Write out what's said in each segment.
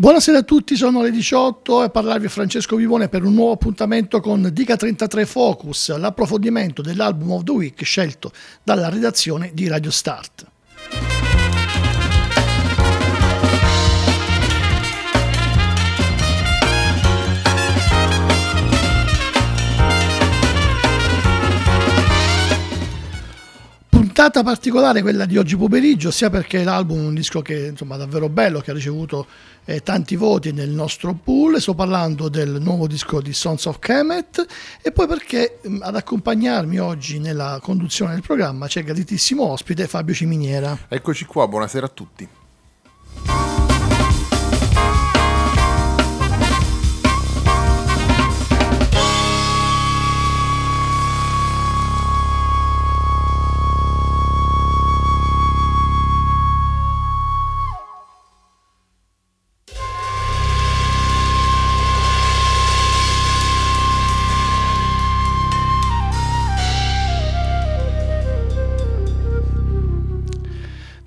Buonasera a tutti, sono le 18 e parlarvi Francesco Vivone per un nuovo appuntamento con Dica 33 Focus, l'approfondimento dell'album of the week scelto dalla redazione di Radio Start. puntata particolare quella di oggi pomeriggio, sia perché l'album è un disco che insomma davvero bello, che ha ricevuto eh, tanti voti nel nostro pool, sto parlando del nuovo disco di Sons of Kemet e poi perché mh, ad accompagnarmi oggi nella conduzione del programma c'è il graditissimo ospite Fabio Ciminiera. Eccoci qua, buonasera a tutti.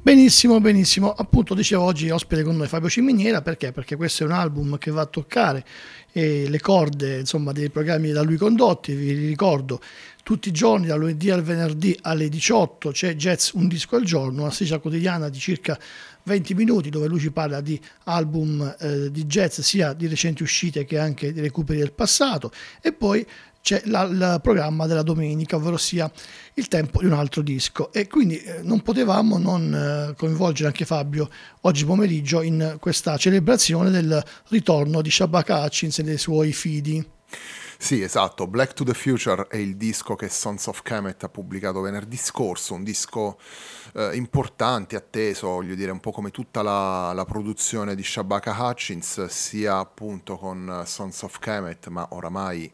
Benissimo, benissimo. Appunto dicevo oggi ospite con noi Fabio Ciminiera perché? Perché questo è un album che va a toccare eh, le corde insomma, dei programmi da lui condotti. Vi ricordo tutti i giorni, dal lunedì al venerdì alle 18 c'è Jazz Un disco al giorno, una striscia quotidiana di circa 20 minuti dove lui ci parla di album eh, di jazz sia di recenti uscite che anche di recuperi del passato e poi c'è la, il programma della domenica, ovvero sia il tempo di un altro disco. E quindi eh, non potevamo non eh, coinvolgere anche Fabio oggi pomeriggio in questa celebrazione del ritorno di Shabaka Hutchins e dei suoi fidi. Sì, esatto. Black to the Future è il disco che Sons of Kemet ha pubblicato venerdì scorso, un disco eh, importante, atteso, voglio dire, un po' come tutta la, la, produzione di Shabaka Hutchins, sia appunto con Sons of Kemet, ma oramai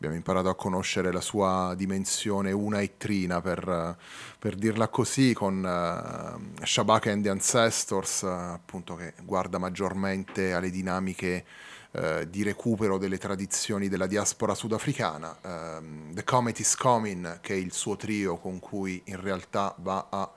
abbiamo imparato a conoscere la sua dimensione una e trina, per, per dirla così, con uh, Shabaka and the Ancestors, uh, appunto che guarda maggiormente alle dinamiche uh, di recupero delle tradizioni della diaspora sudafricana. Uh, the Comet is Coming, che è il suo trio con cui in realtà va a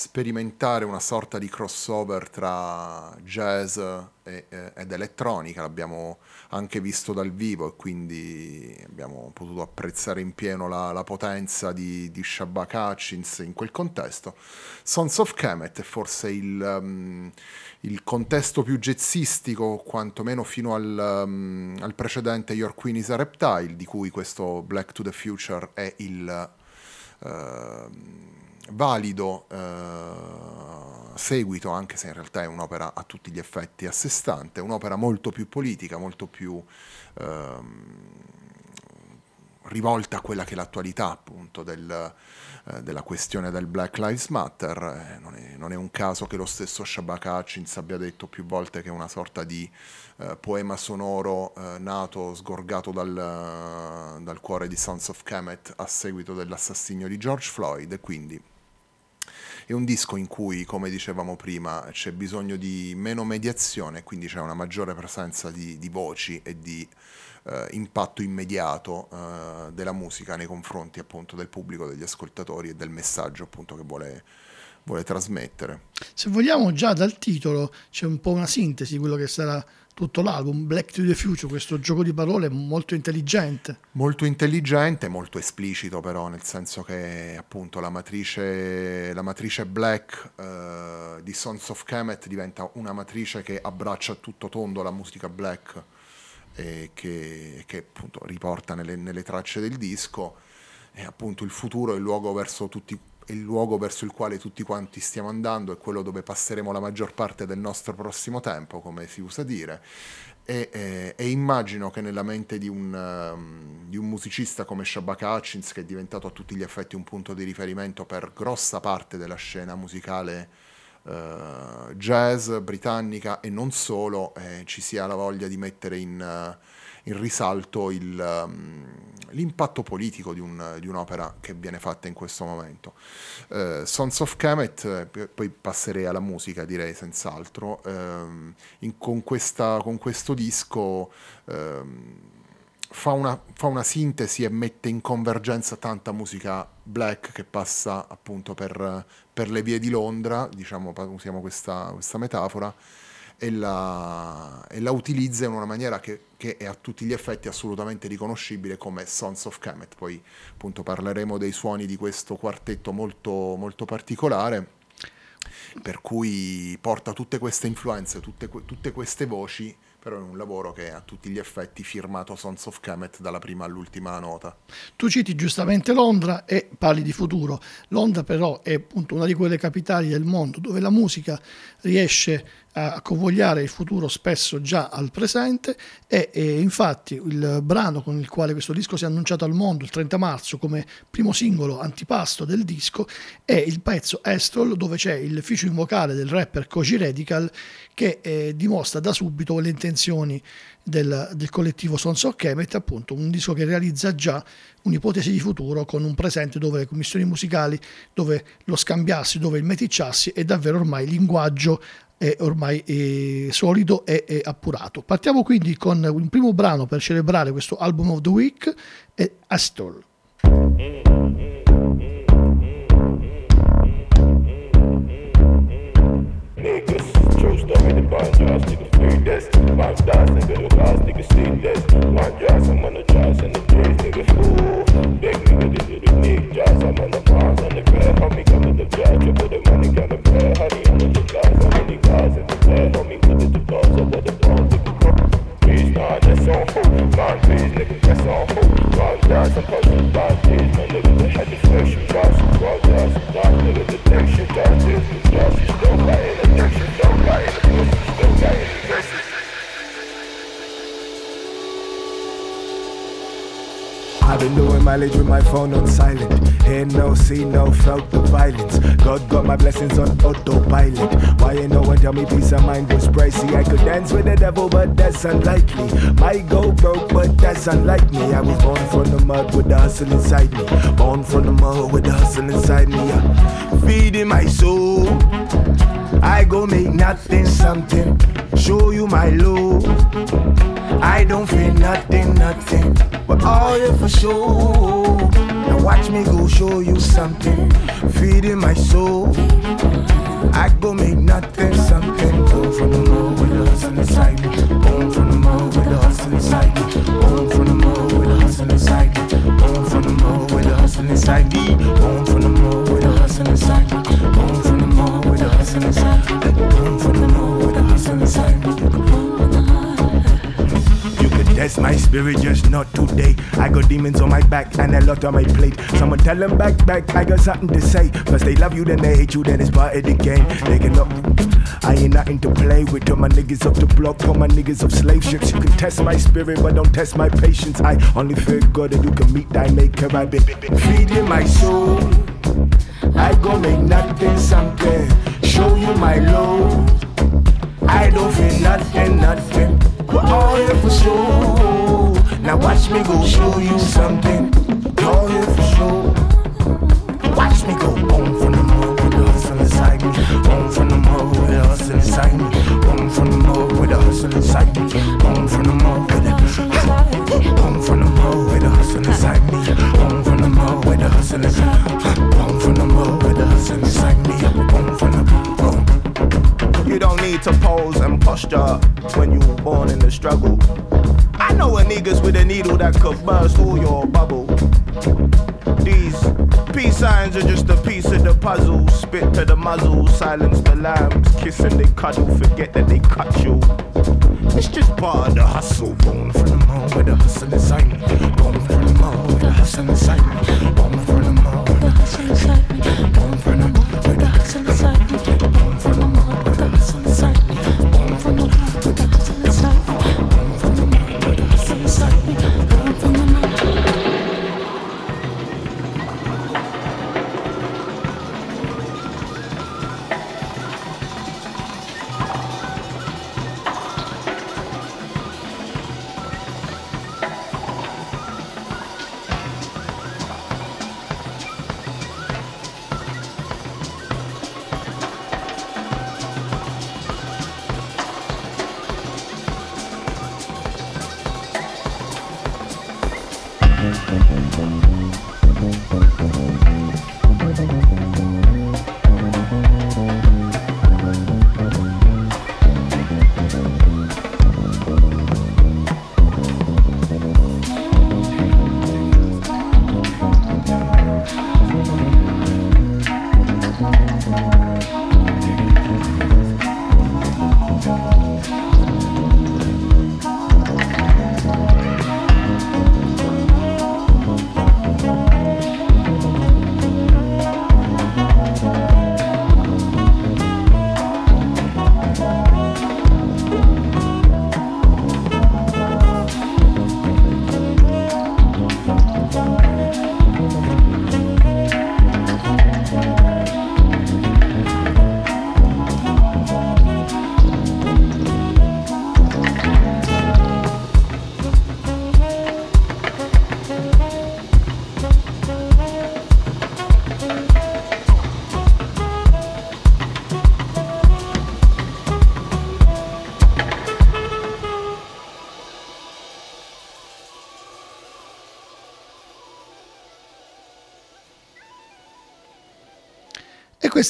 sperimentare una sorta di crossover tra jazz e, eh, ed elettronica, l'abbiamo anche visto dal vivo e quindi abbiamo potuto apprezzare in pieno la, la potenza di, di Shabak Hutchins in quel contesto. Sons of Kemet è forse il, um, il contesto più jazzistico, quantomeno fino al, um, al, precedente Your Queen is a Reptile, di cui questo Black to the Future è il... Uh, valido eh, seguito, anche se in realtà è un'opera a tutti gli effetti a sé stante, un'opera molto più politica, molto più ehm, rivolta a quella che è l'attualità appunto del, eh, della questione del Black Lives Matter. Eh, non, è, non, è, un caso che lo stesso Shabaka Hutchins abbia detto più volte che è una sorta di eh, poema sonoro eh, nato, sgorgato dal, dal, cuore di Sons of Kemet a seguito dell'assassinio di George Floyd e quindi è un disco in cui, come dicevamo prima, c'è bisogno di meno mediazione, quindi c'è una maggiore presenza di, di voci e di eh, impatto immediato eh, della musica nei confronti appunto del pubblico, degli ascoltatori e del messaggio appunto che vuole, vuole trasmettere. Se vogliamo già dal titolo c'è un po' una sintesi di quello che sarà tutto l'album, Black to the Future, questo gioco di parole molto intelligente. Molto intelligente, molto esplicito però, nel senso che appunto la matrice, la matrice Black uh, di Sons of Kemet diventa una matrice che abbraccia tutto tondo la musica Black e che, che appunto riporta nelle, nelle tracce del disco e appunto il futuro è il luogo verso tutti il luogo verso il quale tutti quanti stiamo andando, è quello dove passeremo la maggior parte del nostro prossimo tempo, come si usa dire. E, e, e immagino che nella mente di un, um, di un, musicista come Shabaka Hutchins, che è diventato a tutti gli effetti un punto di riferimento per grossa parte della scena musicale uh, jazz britannica e non solo, eh, ci sia la voglia di mettere in... Uh, in risalto il, um, l'impatto politico di, un, di, un'opera che viene fatta in questo momento. Uh, Sons of Kemet, eh, poi passerei alla musica direi senz'altro, um, in, con, questa, con, questo disco um, fa, una, fa una sintesi e mette in convergenza tanta musica black che passa appunto per, per le vie di Londra, diciamo, usiamo questa, questa metafora, e la, e la utilizza in una maniera che, che, è a tutti gli effetti assolutamente riconoscibile come Sons of Kemet. Poi appunto parleremo dei suoni di questo quartetto molto, molto particolare, per cui porta tutte queste influenze, tutte, tutte queste voci però è un lavoro che è a tutti gli effetti firmato Sons of Kemet dalla prima all'ultima nota. Tu citi giustamente Londra e parli di futuro. Londra però è appunto una di quelle capitali del mondo dove la musica riesce a convogliare il futuro spesso già al presente e, e, infatti il brano con il quale questo disco si è annunciato al mondo il 30 marzo come primo singolo antipasto del disco è il pezzo Estrol dove c'è il featuring vocale del rapper Koji Radical che eh, dimostra da subito le intenzioni del, del collettivo Sons of Kemet appunto un disco che realizza già un'ipotesi di futuro con un presente dove le commissioni musicali dove lo scambiarsi dove il meticciarsi è davvero ormai linguaggio è ormai è solido e è appurato. Partiamo quindi con un primo brano per celebrare questo album of the week, è Astor. mileage phone on silent. Hear no, see no, felt the violence. God got my blessings on autopilot. Why ain't no one tell me peace of mind was pricey? I could dance with the devil, but that's unlikely. Might go broke, but that's unlike me. I was born from the mud with the hustle inside me. Born from the mud with the hustle inside me. Yeah. Feeding my soul. I go make nothing something. Show you my love. I don't feel nothing, nothing. But all you for sure. Watch me go show you something. Feeding my soul. I go make nothing something. Born from the mud with the hustle inside me. Born from the mud with the hustle inside me. Born from the mud with the hustle inside me. Born from the mud with the hustle inside me. Born from the mud with the hustle inside me. Born from the mud with hustle inside me. Born from the mud with the hustle inside me. That's my spirit, just not today. I got demons on my back and a lot on my plate. Someone tell them back, back, I got something to say. First they love you, then they hate you, then it's part of the game. They can up. I ain't nothing to play with. All my niggas off the block, all my niggas off slave ships. You can test my spirit, but don't test my patience. I only fear God that you can meet thy maker. I've been feeding my soul. I go make nothing something. Show you my love. I don't feel nothing, nothing. We're all here for show. Now watch me go show you something. All here for show. Watch me go home from the mud with the hustle inside me. Home from the mud with the hustle inside me. Home from the mud with the hustle inside me. Home from the mud with the Home from the mud with the hustle inside me. Home from the mud with the hustle inside me. Home from the mud with the hustle inside me. Don't need to pose and posture when you were born in the struggle. I know a niggas with a needle that could burst all your bubble. These peace signs are just a piece of the puzzle. Spit to the muzzle, silence the lambs, kiss and they cuddle, forget that they cut you. It's just part of the hustle. Born from the moon with the hustle inside me. Born from the moon with the hustle inside me. Born from the moon with the hustle me. Born from the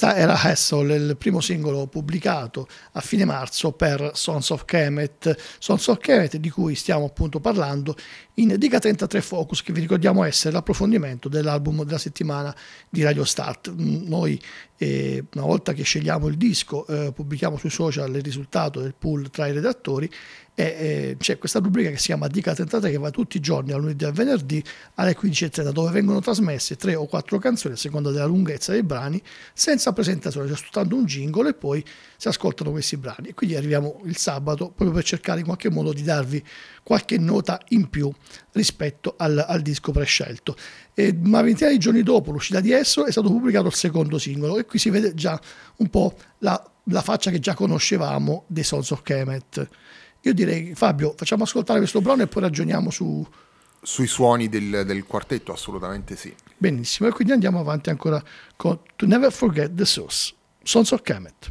questa era Hassel, il primo singolo pubblicato a fine marzo per Sons of Kemet, Sons of Kemet di cui stiamo appunto parlando in Diga 33 Focus, che vi ricordiamo essere l'approfondimento dell'album della settimana di Radio Start. Noi eh, una volta che scegliamo il disco eh, pubblichiamo sui social il risultato del pool tra i redattori e eh, c'è questa rubrica che si chiama Dica 33 che va tutti i giorni, al lunedì al venerdì alle 15.30 dove vengono trasmesse tre o quattro canzoni a seconda della lunghezza dei brani senza presentazione, cioè soltanto un jingle e poi si ascoltano questi brani e quindi arriviamo il sabato proprio per cercare in qualche modo di darvi qualche nota in più rispetto al, al disco prescelto. E una ventina di giorni dopo l'uscita di esso è stato pubblicato il secondo singolo e qui si vede già un po' la, la faccia che già conoscevamo dei Sons of Kemet. Io direi, Fabio, facciamo ascoltare questo brano e poi ragioniamo su... Sui suoni del, del quartetto, assolutamente sì. Benissimo, e quindi andiamo avanti ancora con To Never Forget the Source, Sons of Kemet.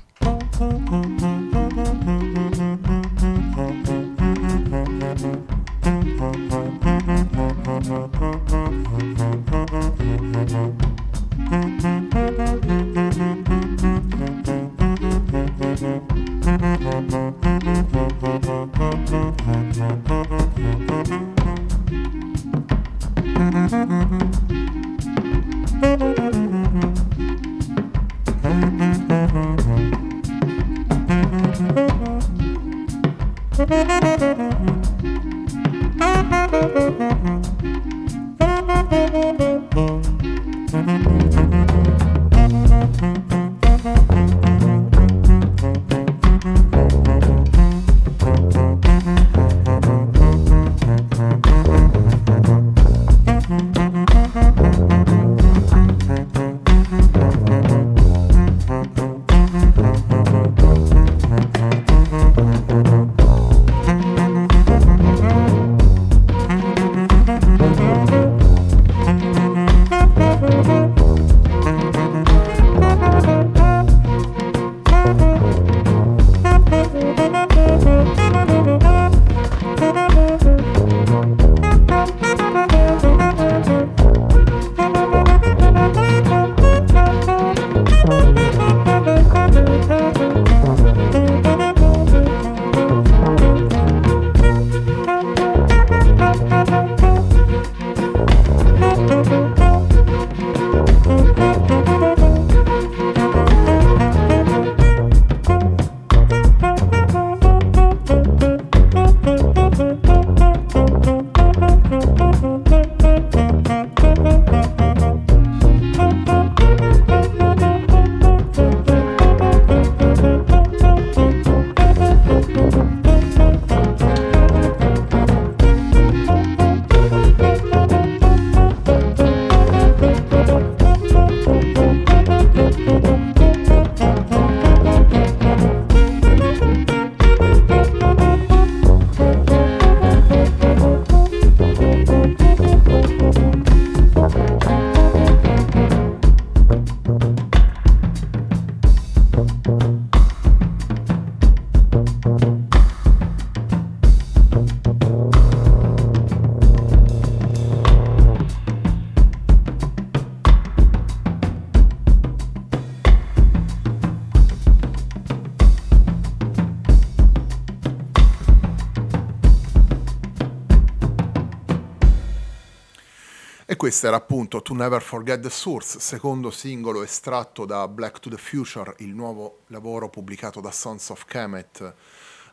Questo era appunto To Never Forget the Source, secondo singolo estratto da Black to the Future, il nuovo lavoro pubblicato da Sons of Kemet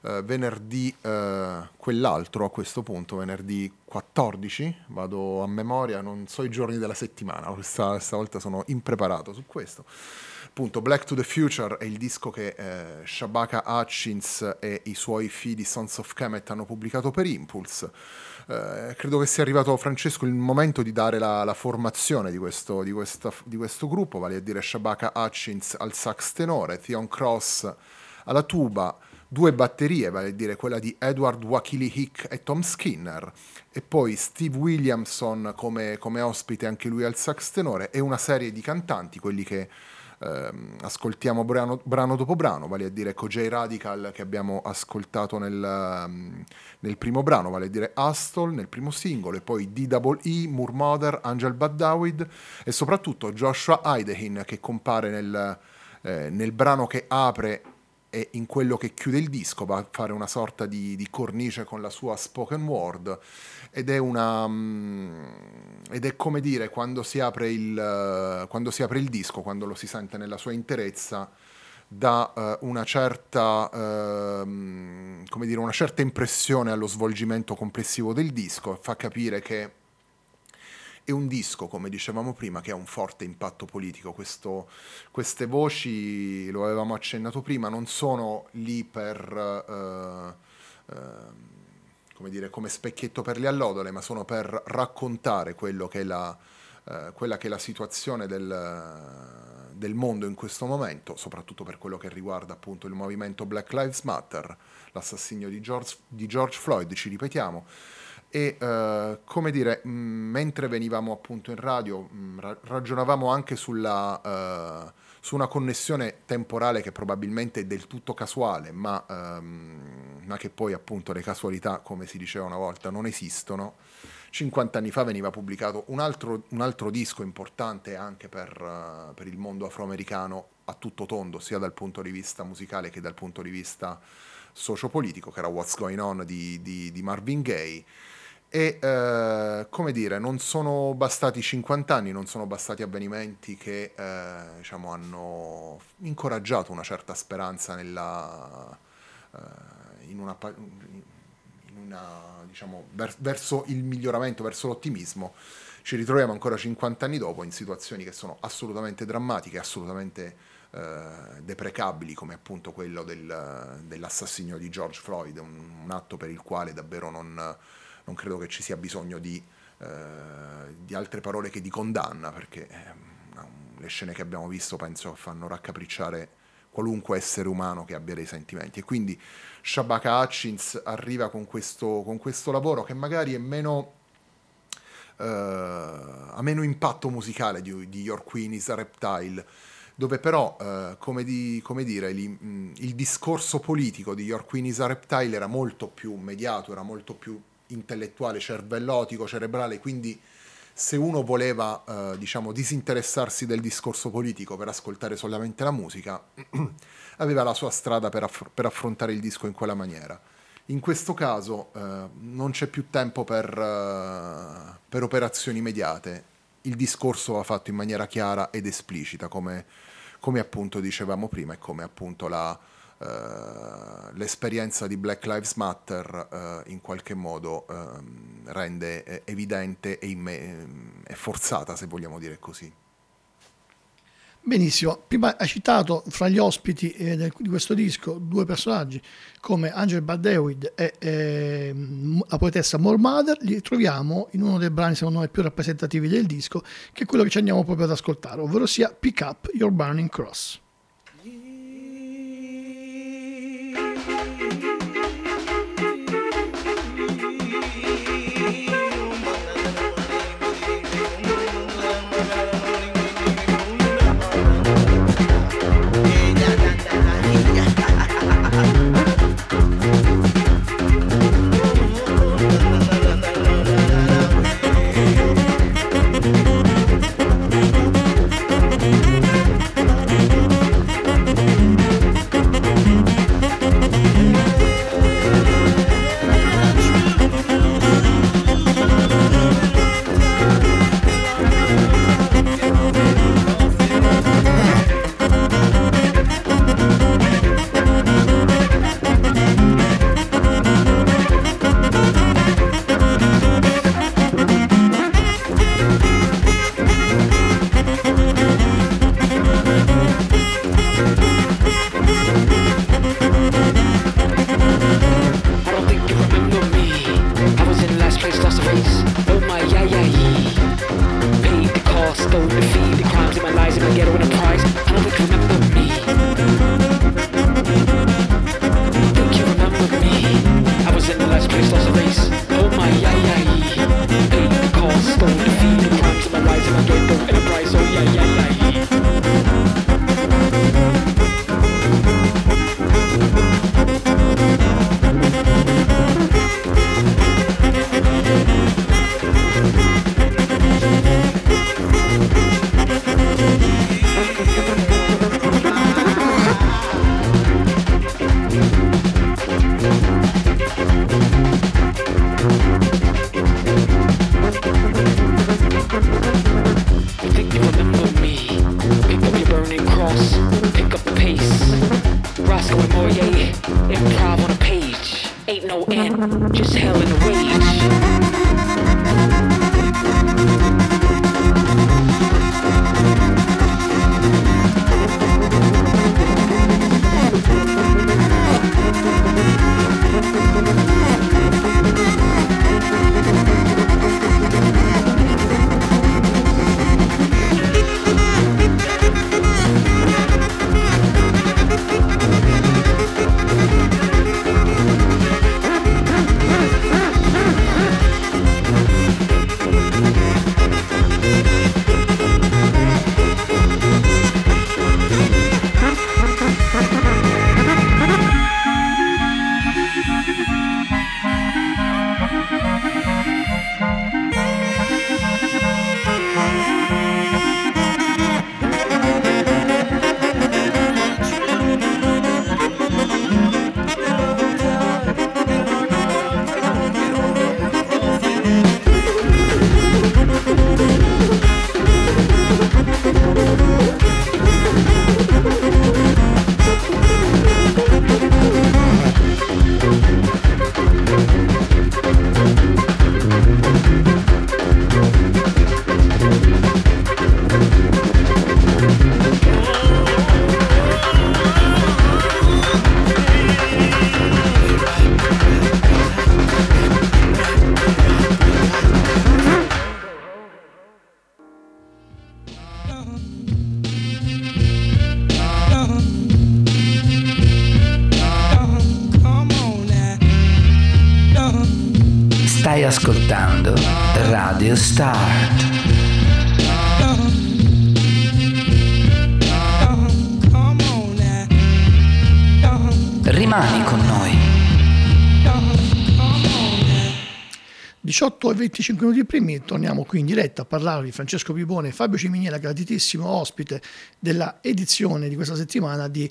eh, venerdì, eh, quell'altro a questo punto, venerdì 14, vado a memoria, non so i giorni della settimana, questa, volta sono impreparato su questo. Appunto, Black to the Future è il disco che eh, Shabaka Hutchins e i suoi figli Sons of Kemet hanno pubblicato per Impulse eh, credo che sia arrivato Francesco il momento di dare la, la formazione di questo, di, questa, di questo, gruppo, vale a dire Shabaka Hutchins al sax tenore, Theon Cross alla tuba, due batterie, vale a dire quella di Edward Wakili Hick e Tom Skinner, e poi Steve Williamson come, come ospite anche lui al sax tenore, e una serie di cantanti, quelli che ehm, ascoltiamo brano, brano, dopo brano, vale a dire Kojay Radical che abbiamo ascoltato nel, um, nel, primo brano, vale a dire Astol nel primo singolo, e poi DWE, Murmother, Angel Badawid e soprattutto Joshua Aidehin che compare nel eh, nel brano che apre e in quello che chiude il disco va a fare una sorta di, di cornice con la sua spoken word ed è una um, ed è come dire quando si apre il uh, quando si apre il disco quando lo si sente nella sua interezza dà uh, una certa uh, dire una certa impressione allo svolgimento complessivo del disco fa capire che è un disco, come dicevamo prima, che ha un forte impatto politico. Questo, queste voci, lo avevamo accennato prima, non sono lì per... Uh, uh, come dire, come specchietto per le allodole, ma sono per raccontare quello che è la, uh, quella che è la situazione del, del, mondo in questo momento, soprattutto per quello che riguarda appunto il movimento Black Lives Matter, l'assassinio di George, di George Floyd, ci ripetiamo, e uh, come dire, mh, mentre venivamo appunto in radio mh, ra- ragionavamo anche sulla, uh, su una connessione temporale che probabilmente è del tutto casuale, ma, um, ma, che poi appunto le casualità, come si diceva una volta, non esistono. 50 anni fa veniva pubblicato un altro, un altro disco importante anche per, uh, per, il mondo afroamericano a tutto tondo, sia dal punto di vista musicale che dal punto di vista sociopolitico, che era What's Going On di, di, di Marvin Gaye e eh, come dire, non sono bastati 50 anni, non sono bastati avvenimenti che eh, diciamo, hanno incoraggiato una certa speranza nella, eh, in una, in una, diciamo, ver- verso il miglioramento, verso l'ottimismo. Ci ritroviamo ancora 50 anni dopo in situazioni che sono assolutamente drammatiche, assolutamente eh, deprecabili, come appunto quello del, dell'assassinio di George Floyd, un, un atto per il quale davvero non non credo che ci sia bisogno di, eh, di altre parole che di condanna, perché eh, le scene che abbiamo visto penso fanno raccapricciare qualunque essere umano che abbia dei sentimenti. E quindi Shabaka Hutchins arriva con questo, con questo lavoro che magari è meno... Uh, ha meno impatto musicale di, di Your Queen is a Reptile, dove però, uh, come, di, come, dire, il, mm, il discorso politico di Your Queen is a Reptile era molto più mediato, era molto più intellettuale, cervellotico, cerebrale, quindi se uno voleva eh, diciamo disinteressarsi del discorso politico per ascoltare solamente la musica, aveva la sua strada per, aff- per, affrontare il disco in quella maniera. In questo caso eh, non c'è più tempo per, uh, per, operazioni immediate, il discorso va fatto in maniera chiara ed esplicita, come, come appunto dicevamo prima e come appunto la, Uh, l'esperienza di Black Lives Matter uh, in qualche modo uh, rende evidente e, imme- e forzata, se vogliamo dire così. Benissimo, prima hai citato fra gli ospiti eh, del, di questo disco due personaggi come Angel Baldewid e eh, la poetessa More Mother, li troviamo in uno dei brani secondo me più rappresentativi del disco, che è quello che ci andiamo proprio ad ascoltare, ovvero sia Pick Up Your Burning Cross. Start. Rimani con noi. 18 e 25 minuti primi torniamo qui in diretta a parlare di Francesco Pipone e Fabio Ciminiera, graditissimo ospite della edizione di questa settimana di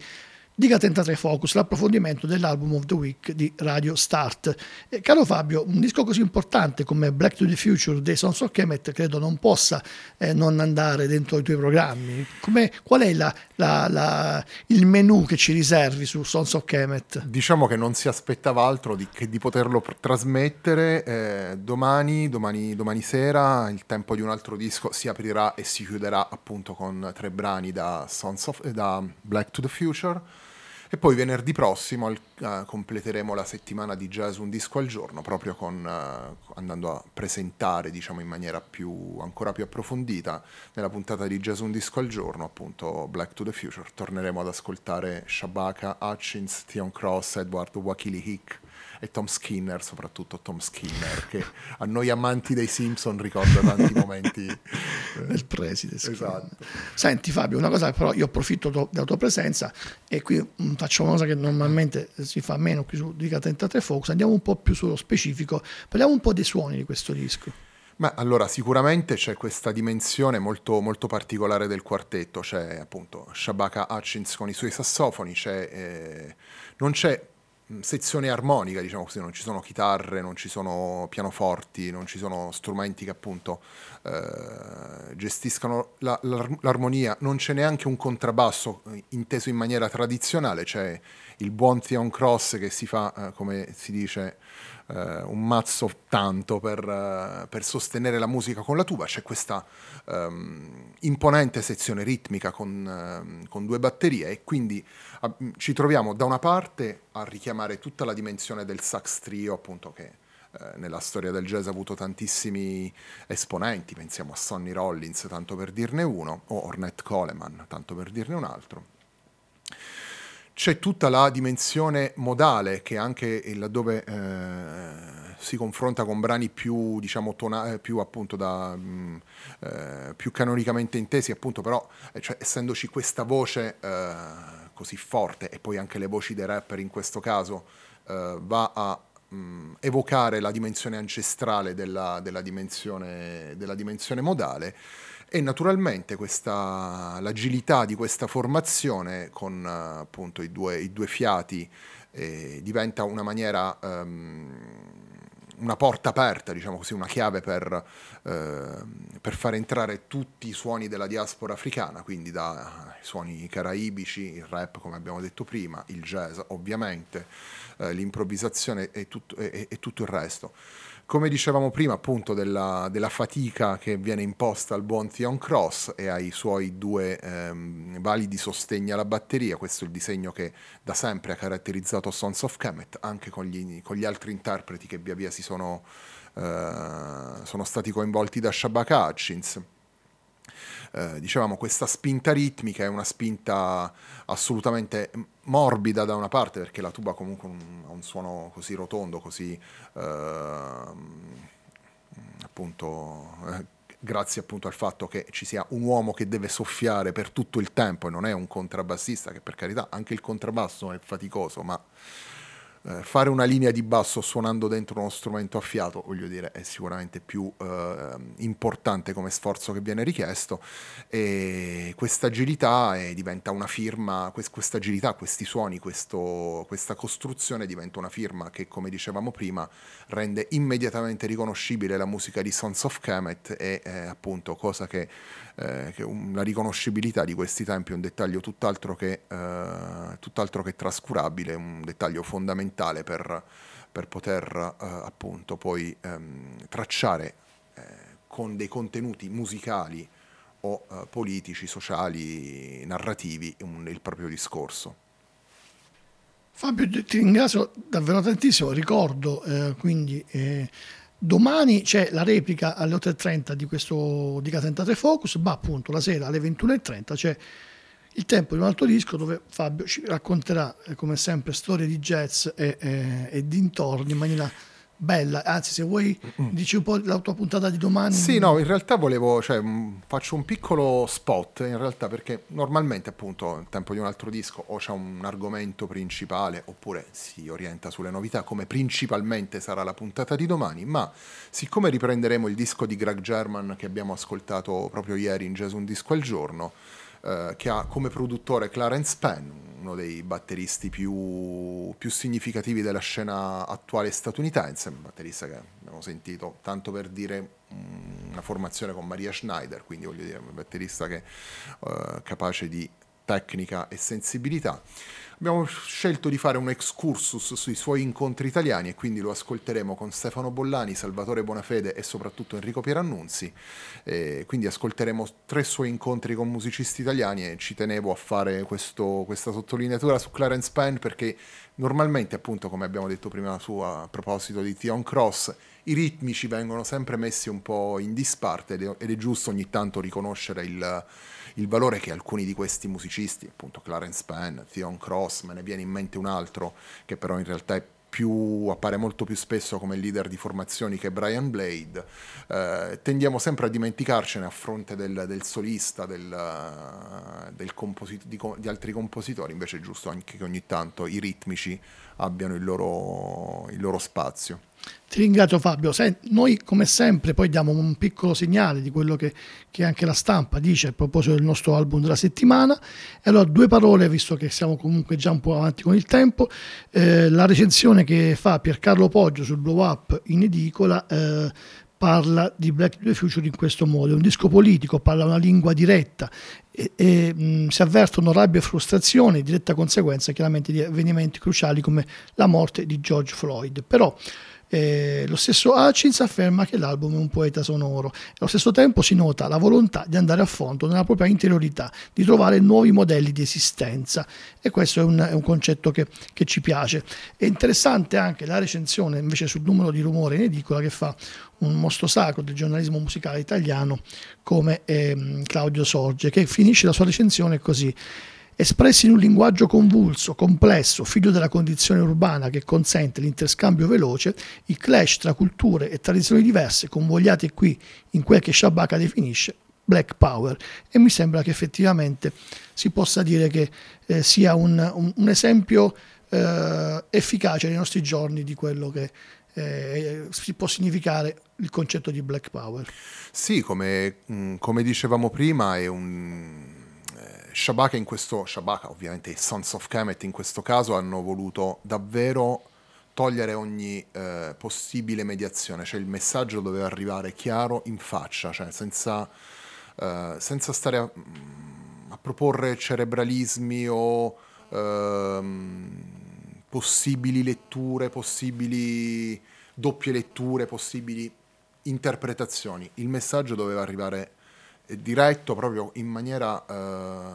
Dica 33 Focus, l'approfondimento dell'album of the week di Radio Start. Eh, caro Fabio, un disco così importante come Black to the Future dei Sons of Kemet credo non possa eh, non andare dentro i tuoi programmi. Come, qual è la, la, la, il menù che ci riservi su Sons of Kemet? Diciamo che non si aspettava altro di, che di poterlo pr- trasmettere. Eh, domani, domani, domani sera il tempo di un altro disco si aprirà e si chiuderà appunto con tre brani da, of, da Black to the Future e poi venerdì prossimo uh, completeremo la settimana di jazz un disco al giorno, proprio con, uh, andando a presentare diciamo, in maniera più, ancora più approfondita nella puntata di jazz un disco al giorno, appunto Black to the Future. Torneremo ad ascoltare Shabaka, Hutchins, Theon Cross, Edward Wakili Hick e Tom Skinner, soprattutto Tom Skinner, che a noi amanti dei Simpson ricorda tanti momenti del preside. Esatto. Senti Fabio, una cosa però io approfitto della tua presenza e qui mm, faccio una cosa che normalmente si fa meno qui su Dica 33 Focus, andiamo un po' più sullo specifico, parliamo un po' dei suoni di questo disco. Ma allora sicuramente c'è questa dimensione molto, molto particolare del quartetto, c'è appunto Shabaka Hutchins con i suoi sassofoni, c'è, eh, non c'è sezione armonica, diciamo così, non ci sono chitarre, non ci sono pianoforti, non ci sono strumenti che appunto eh, gestiscano la, l'armonia, non c'è neanche un contrabbasso eh, inteso in maniera tradizionale, c'è il buon Theon Cross che si fa, eh, come si dice, eh, un mazzo tanto per, uh, per, sostenere la musica con la tuba, c'è questa um, imponente sezione ritmica con, uh, con, due batterie e quindi uh, ci troviamo da una parte a richiamare tutta la dimensione del sax trio appunto che eh, nella storia del jazz ha avuto tantissimi esponenti, pensiamo a Sonny Rollins tanto per dirne uno o Ornette Coleman tanto per dirne un altro c'è tutta la dimensione modale che anche laddove eh, si confronta con brani più, diciamo, tona- eh, più da, mh, mm, eh, più canonicamente intesi, appunto, però eh, cioè, essendoci questa voce eh, così forte e poi anche le voci dei rapper in questo caso eh, va a mh, mm, evocare la dimensione ancestrale della, della, dimensione, della dimensione modale e naturalmente questa, l'agilità di questa formazione con appunto i due, i due fiati eh, diventa una maniera um, una porta aperta, diciamo così, una chiave per, eh, per, far entrare tutti i suoni della diaspora africana, quindi dai suoni caraibici, il rap come abbiamo detto prima, il jazz ovviamente, eh, l'improvvisazione e tutto, e, e tutto il resto. Come dicevamo prima, appunto, della, della, fatica che viene imposta al buon Theon Cross e ai suoi due ehm, validi sostegni alla batteria, questo è il disegno che da sempre ha caratterizzato Sons of Kemet, anche con gli, con gli altri interpreti che via via si sono, eh, sono stati coinvolti da Shabaka Hutchins. Eh, dicevamo questa spinta ritmica è una spinta assolutamente morbida da una parte perché la tuba comunque un, ha un suono così rotondo, così eh, appunto eh, grazie appunto al fatto che ci sia un uomo che deve soffiare per tutto il tempo e non è un contrabbassista che per carità anche il contrabbasso è faticoso ma eh, fare una linea di basso suonando dentro uno strumento a fiato, voglio dire, è sicuramente più eh, importante come sforzo che viene richiesto. E questa agilità è, diventa una firma, questa agilità, questi suoni, questo, questa costruzione diventa una firma che, come dicevamo prima, rende immediatamente riconoscibile la musica di Sons of Kemet e eh, appunto cosa che eh, che la riconoscibilità di questi tempi è un dettaglio tutt'altro che, eh, tutt'altro che trascurabile, un dettaglio fondamentale per, per poter eh, appunto poi ehm, tracciare eh, con dei contenuti musicali o eh, politici, sociali, narrativi un, il proprio discorso. Fabio, ti ringrazio davvero tantissimo, ricordo eh, quindi eh, Domani c'è la replica alle 8.30 di questo di Casentate Focus, ma appunto la sera alle 21.30 c'è il tempo di un altro disco dove Fabio ci racconterà, eh, come sempre, storie di jazz e, e, e dintorni in maniera bella. Anzi, se vuoi, dici un po' la tua puntata di domani. Sì, no, in realtà volevo, cioè, faccio un piccolo spot in realtà perché normalmente, appunto, nel tempo di un altro disco o c'è un argomento principale oppure si orienta sulle novità, come principalmente sarà la puntata di domani. Ma siccome riprenderemo il disco di Greg German che abbiamo ascoltato proprio ieri in Jazz Un Disco al Giorno eh, che ha come produttore Clarence Penn, uno dei batteristi più, più, significativi della scena attuale statunitense, un batterista che abbiamo sentito tanto per dire una formazione con Maria Schneider, quindi voglio dire un batterista che è uh, capace di tecnica e sensibilità. Abbiamo scelto di fare un excursus sui suoi incontri italiani e quindi lo ascolteremo con Stefano Bollani, Salvatore Bonafede e soprattutto Enrico Pierannunzi. E quindi ascolteremo tre suoi incontri con musicisti italiani e ci tenevo a fare questo, questa sottolineatura su Clarence Penn perché normalmente appunto come abbiamo detto prima su a proposito di Theon Cross i ritmi ci vengono sempre messi un po' in disparte ed è giusto ogni tanto riconoscere il il valore che alcuni di questi musicisti, appunto Clarence Penn, Theon Cross, me ne viene in mente un altro che però in realtà è più, appare molto più spesso come leader di formazioni che Brian Blade, eh, tendiamo sempre a dimenticarcene a fronte del, del solista, del, del composit- di, di, altri compositori, invece è giusto anche che ogni tanto i ritmici abbiano il loro, il loro spazio. Ti ringrazio Fabio. Senti, noi come sempre poi diamo un piccolo segnale di quello che, che, anche la stampa dice a proposito del nostro album della settimana. E allora due parole, visto che siamo comunque già un po' avanti con il tempo. Eh, la recensione che fa Piercarlo Poggio sul Blow Up in edicola eh, parla di Black the Future in questo modo. È un disco politico, parla una lingua diretta e, e mh, si avvertono rabbia e frustrazione, diretta conseguenza chiaramente di avvenimenti cruciali come la morte di George Floyd. Però eh, lo stesso Hutchins afferma che l'album è un poeta sonoro. Allo stesso tempo si nota la volontà di andare a fondo nella propria interiorità, di trovare nuovi modelli di esistenza. E questo è un, è un concetto che, che, ci piace. È interessante anche la recensione invece sul numero di rumore in edicola che fa un mostro sacro del giornalismo musicale italiano come eh, Claudio Sorge che finisce la sua recensione così espressi in un linguaggio convulso, complesso, figlio della condizione urbana che consente l'interscambio veloce, il clash tra culture e tradizioni diverse convogliate qui in quel che Shabaka definisce Black Power e mi sembra che effettivamente si possa dire che eh, sia un, un, un esempio eh, efficace nei nostri giorni di quello che eh, si può significare il concetto di Black Power. Sì, come, mm, come dicevamo prima è un Shabaka in questo, Shabaka ovviamente i Sons of Kemet in questo caso hanno voluto davvero togliere ogni eh, possibile mediazione, cioè il messaggio doveva arrivare chiaro in faccia, cioè senza, eh, senza stare a, mm, a, proporre cerebralismi o ehm, possibili letture, possibili doppie letture, possibili interpretazioni. Il messaggio doveva arrivare diretto, proprio in maniera eh,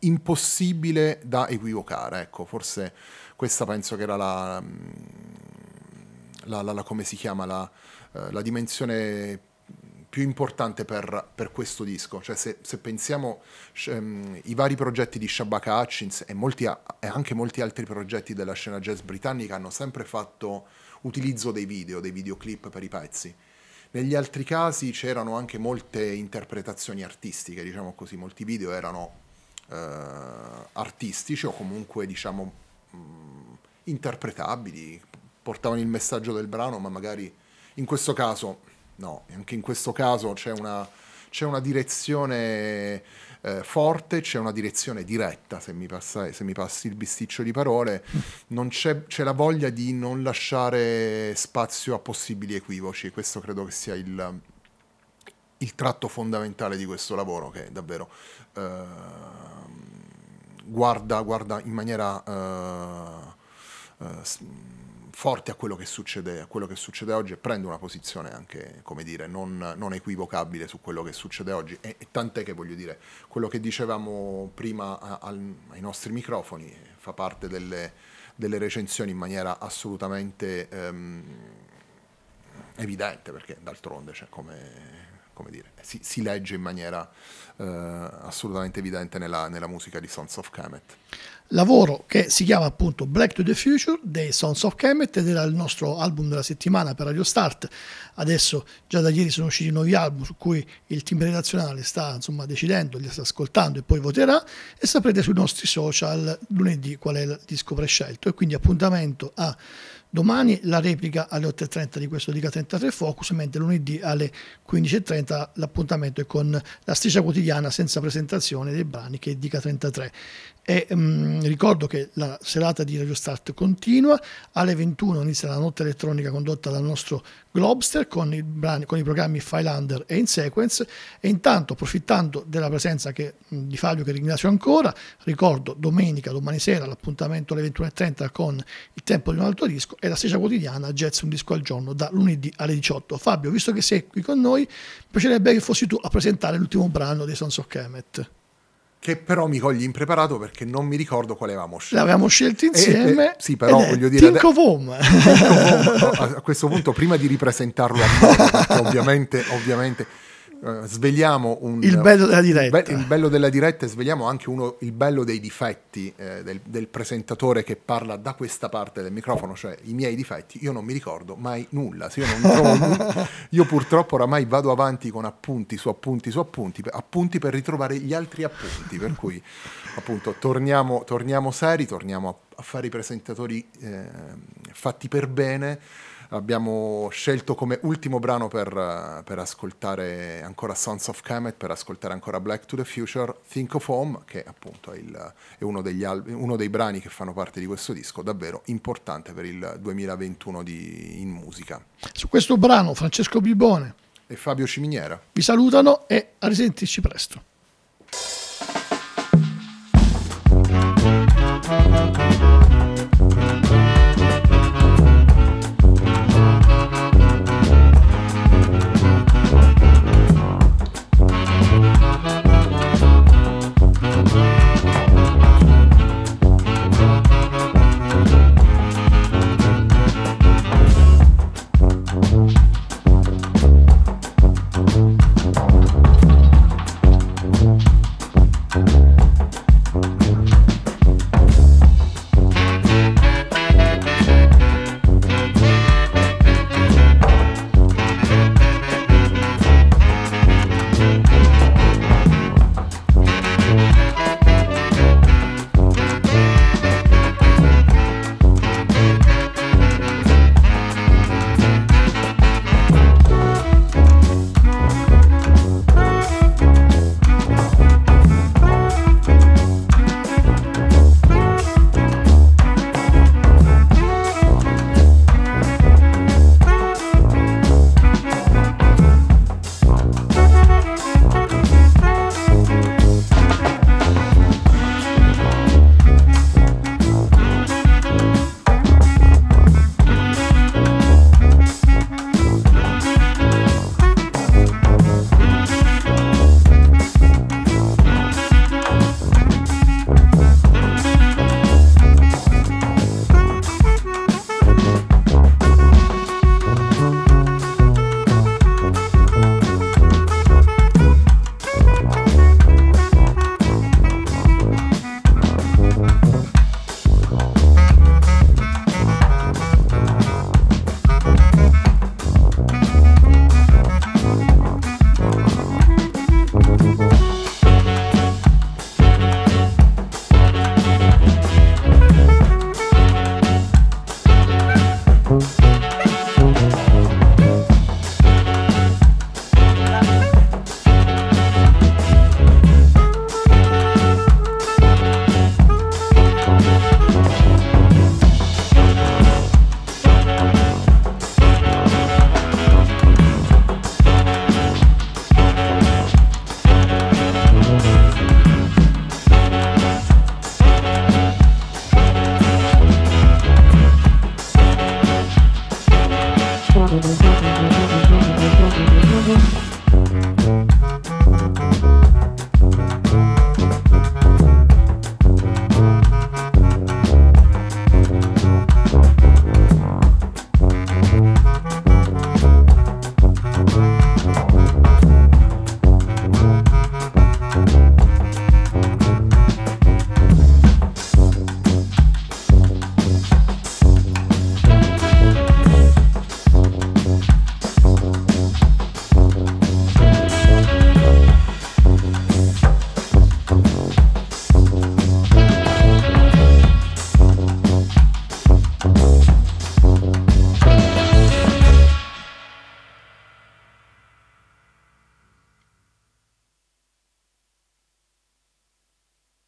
impossibile da equivocare. Ecco, forse questa penso che era la, la, la, la come si chiama, eh, la dimensione più importante per, per, questo disco. Cioè, se, se pensiamo um, i vari progetti di Shabaka Hutchins e, molti, e, anche molti altri progetti della scena jazz britannica hanno sempre fatto utilizzo dei video, dei videoclip per i pezzi. Negli altri casi c'erano anche molte interpretazioni artistiche, diciamo così, molti video erano uh, artistici o comunque, diciamo, mh, interpretabili, portavano il messaggio del brano, ma magari in questo caso no, anche in questo caso c'è una, c'è una direzione eh, forte, c'è una direzione diretta, se mi, passa, se mi, passi il bisticcio di parole, c'è, c'è, la voglia di non lasciare spazio a possibili equivoci, questo credo che sia il, il tratto fondamentale di questo lavoro che davvero eh, guarda, guarda, in maniera... Eh, eh forte a quello che succede, quello che succede oggi e prende una posizione anche, come dire, non, non equivocabile su quello che succede oggi. E, e, tant'è che voglio dire, quello che dicevamo prima a, a, ai nostri microfoni fa parte delle, delle recensioni in maniera assolutamente ehm, evidente, perché d'altronde, cioè, come, come dire, si, si, legge in maniera eh, assolutamente evidente nella, nella musica di Sons of Kemet lavoro che si chiama appunto Black to the Future dei Sons of Kemet ed era il nostro album della settimana per Radio Start. Adesso già da ieri sono usciti nuovi album su cui il team redazionale sta insomma decidendo, li sta ascoltando e poi voterà e saprete sui nostri social lunedì qual è il disco prescelto e quindi appuntamento a Domani la replica alle 8.30 di questo Dica 33 Focus, mentre lunedì alle 15.30 l'appuntamento è con la striscia quotidiana senza presentazione dei brani che è Dica 33. E, um, ricordo che la serata di Radio Start continua, alle 21 inizia la notte elettronica condotta dal nostro Globster con brani, con i programmi Filander e In Sequence e intanto approfittando della presenza che, di Fabio che ringrazio ancora, ricordo domenica, domani sera l'appuntamento alle 21.30 con il tempo di un altro disco e la striscia quotidiana Jazz un disco al giorno da lunedì alle 18. Fabio, visto che sei qui con noi, mi piacerebbe che fossi tu a presentare l'ultimo brano dei Sons of Kemet che però mi cogli impreparato perché non mi ricordo quale avevamo scelto. L'avevamo scelto insieme. E, e, sì, però voglio dire... Think of Home. A questo punto, prima di ripresentarlo a voi, ovviamente, ovviamente Uh, svegliamo un, il bello della diretta. Be- il, bello della diretta e svegliamo anche uno, il bello dei difetti eh, del, del, presentatore che parla da questa parte del microfono, cioè i miei difetti. Io non mi ricordo mai nulla. Io, trovo, io, purtroppo oramai vado avanti con appunti su appunti su appunti, appunti per ritrovare gli altri appunti. Per cui, appunto, torniamo, torniamo seri, torniamo a, a fare i presentatori eh, fatti per bene abbiamo scelto come ultimo brano per, per, ascoltare ancora Sons of Kemet, per ascoltare ancora Black to the Future, Think of Home, che appunto è, il, è uno, al- uno, dei brani che fanno parte di questo disco, davvero importante per il 2021 di, in musica. Su questo brano Francesco Bibone e Fabio Ciminiera vi salutano e a risentirci presto.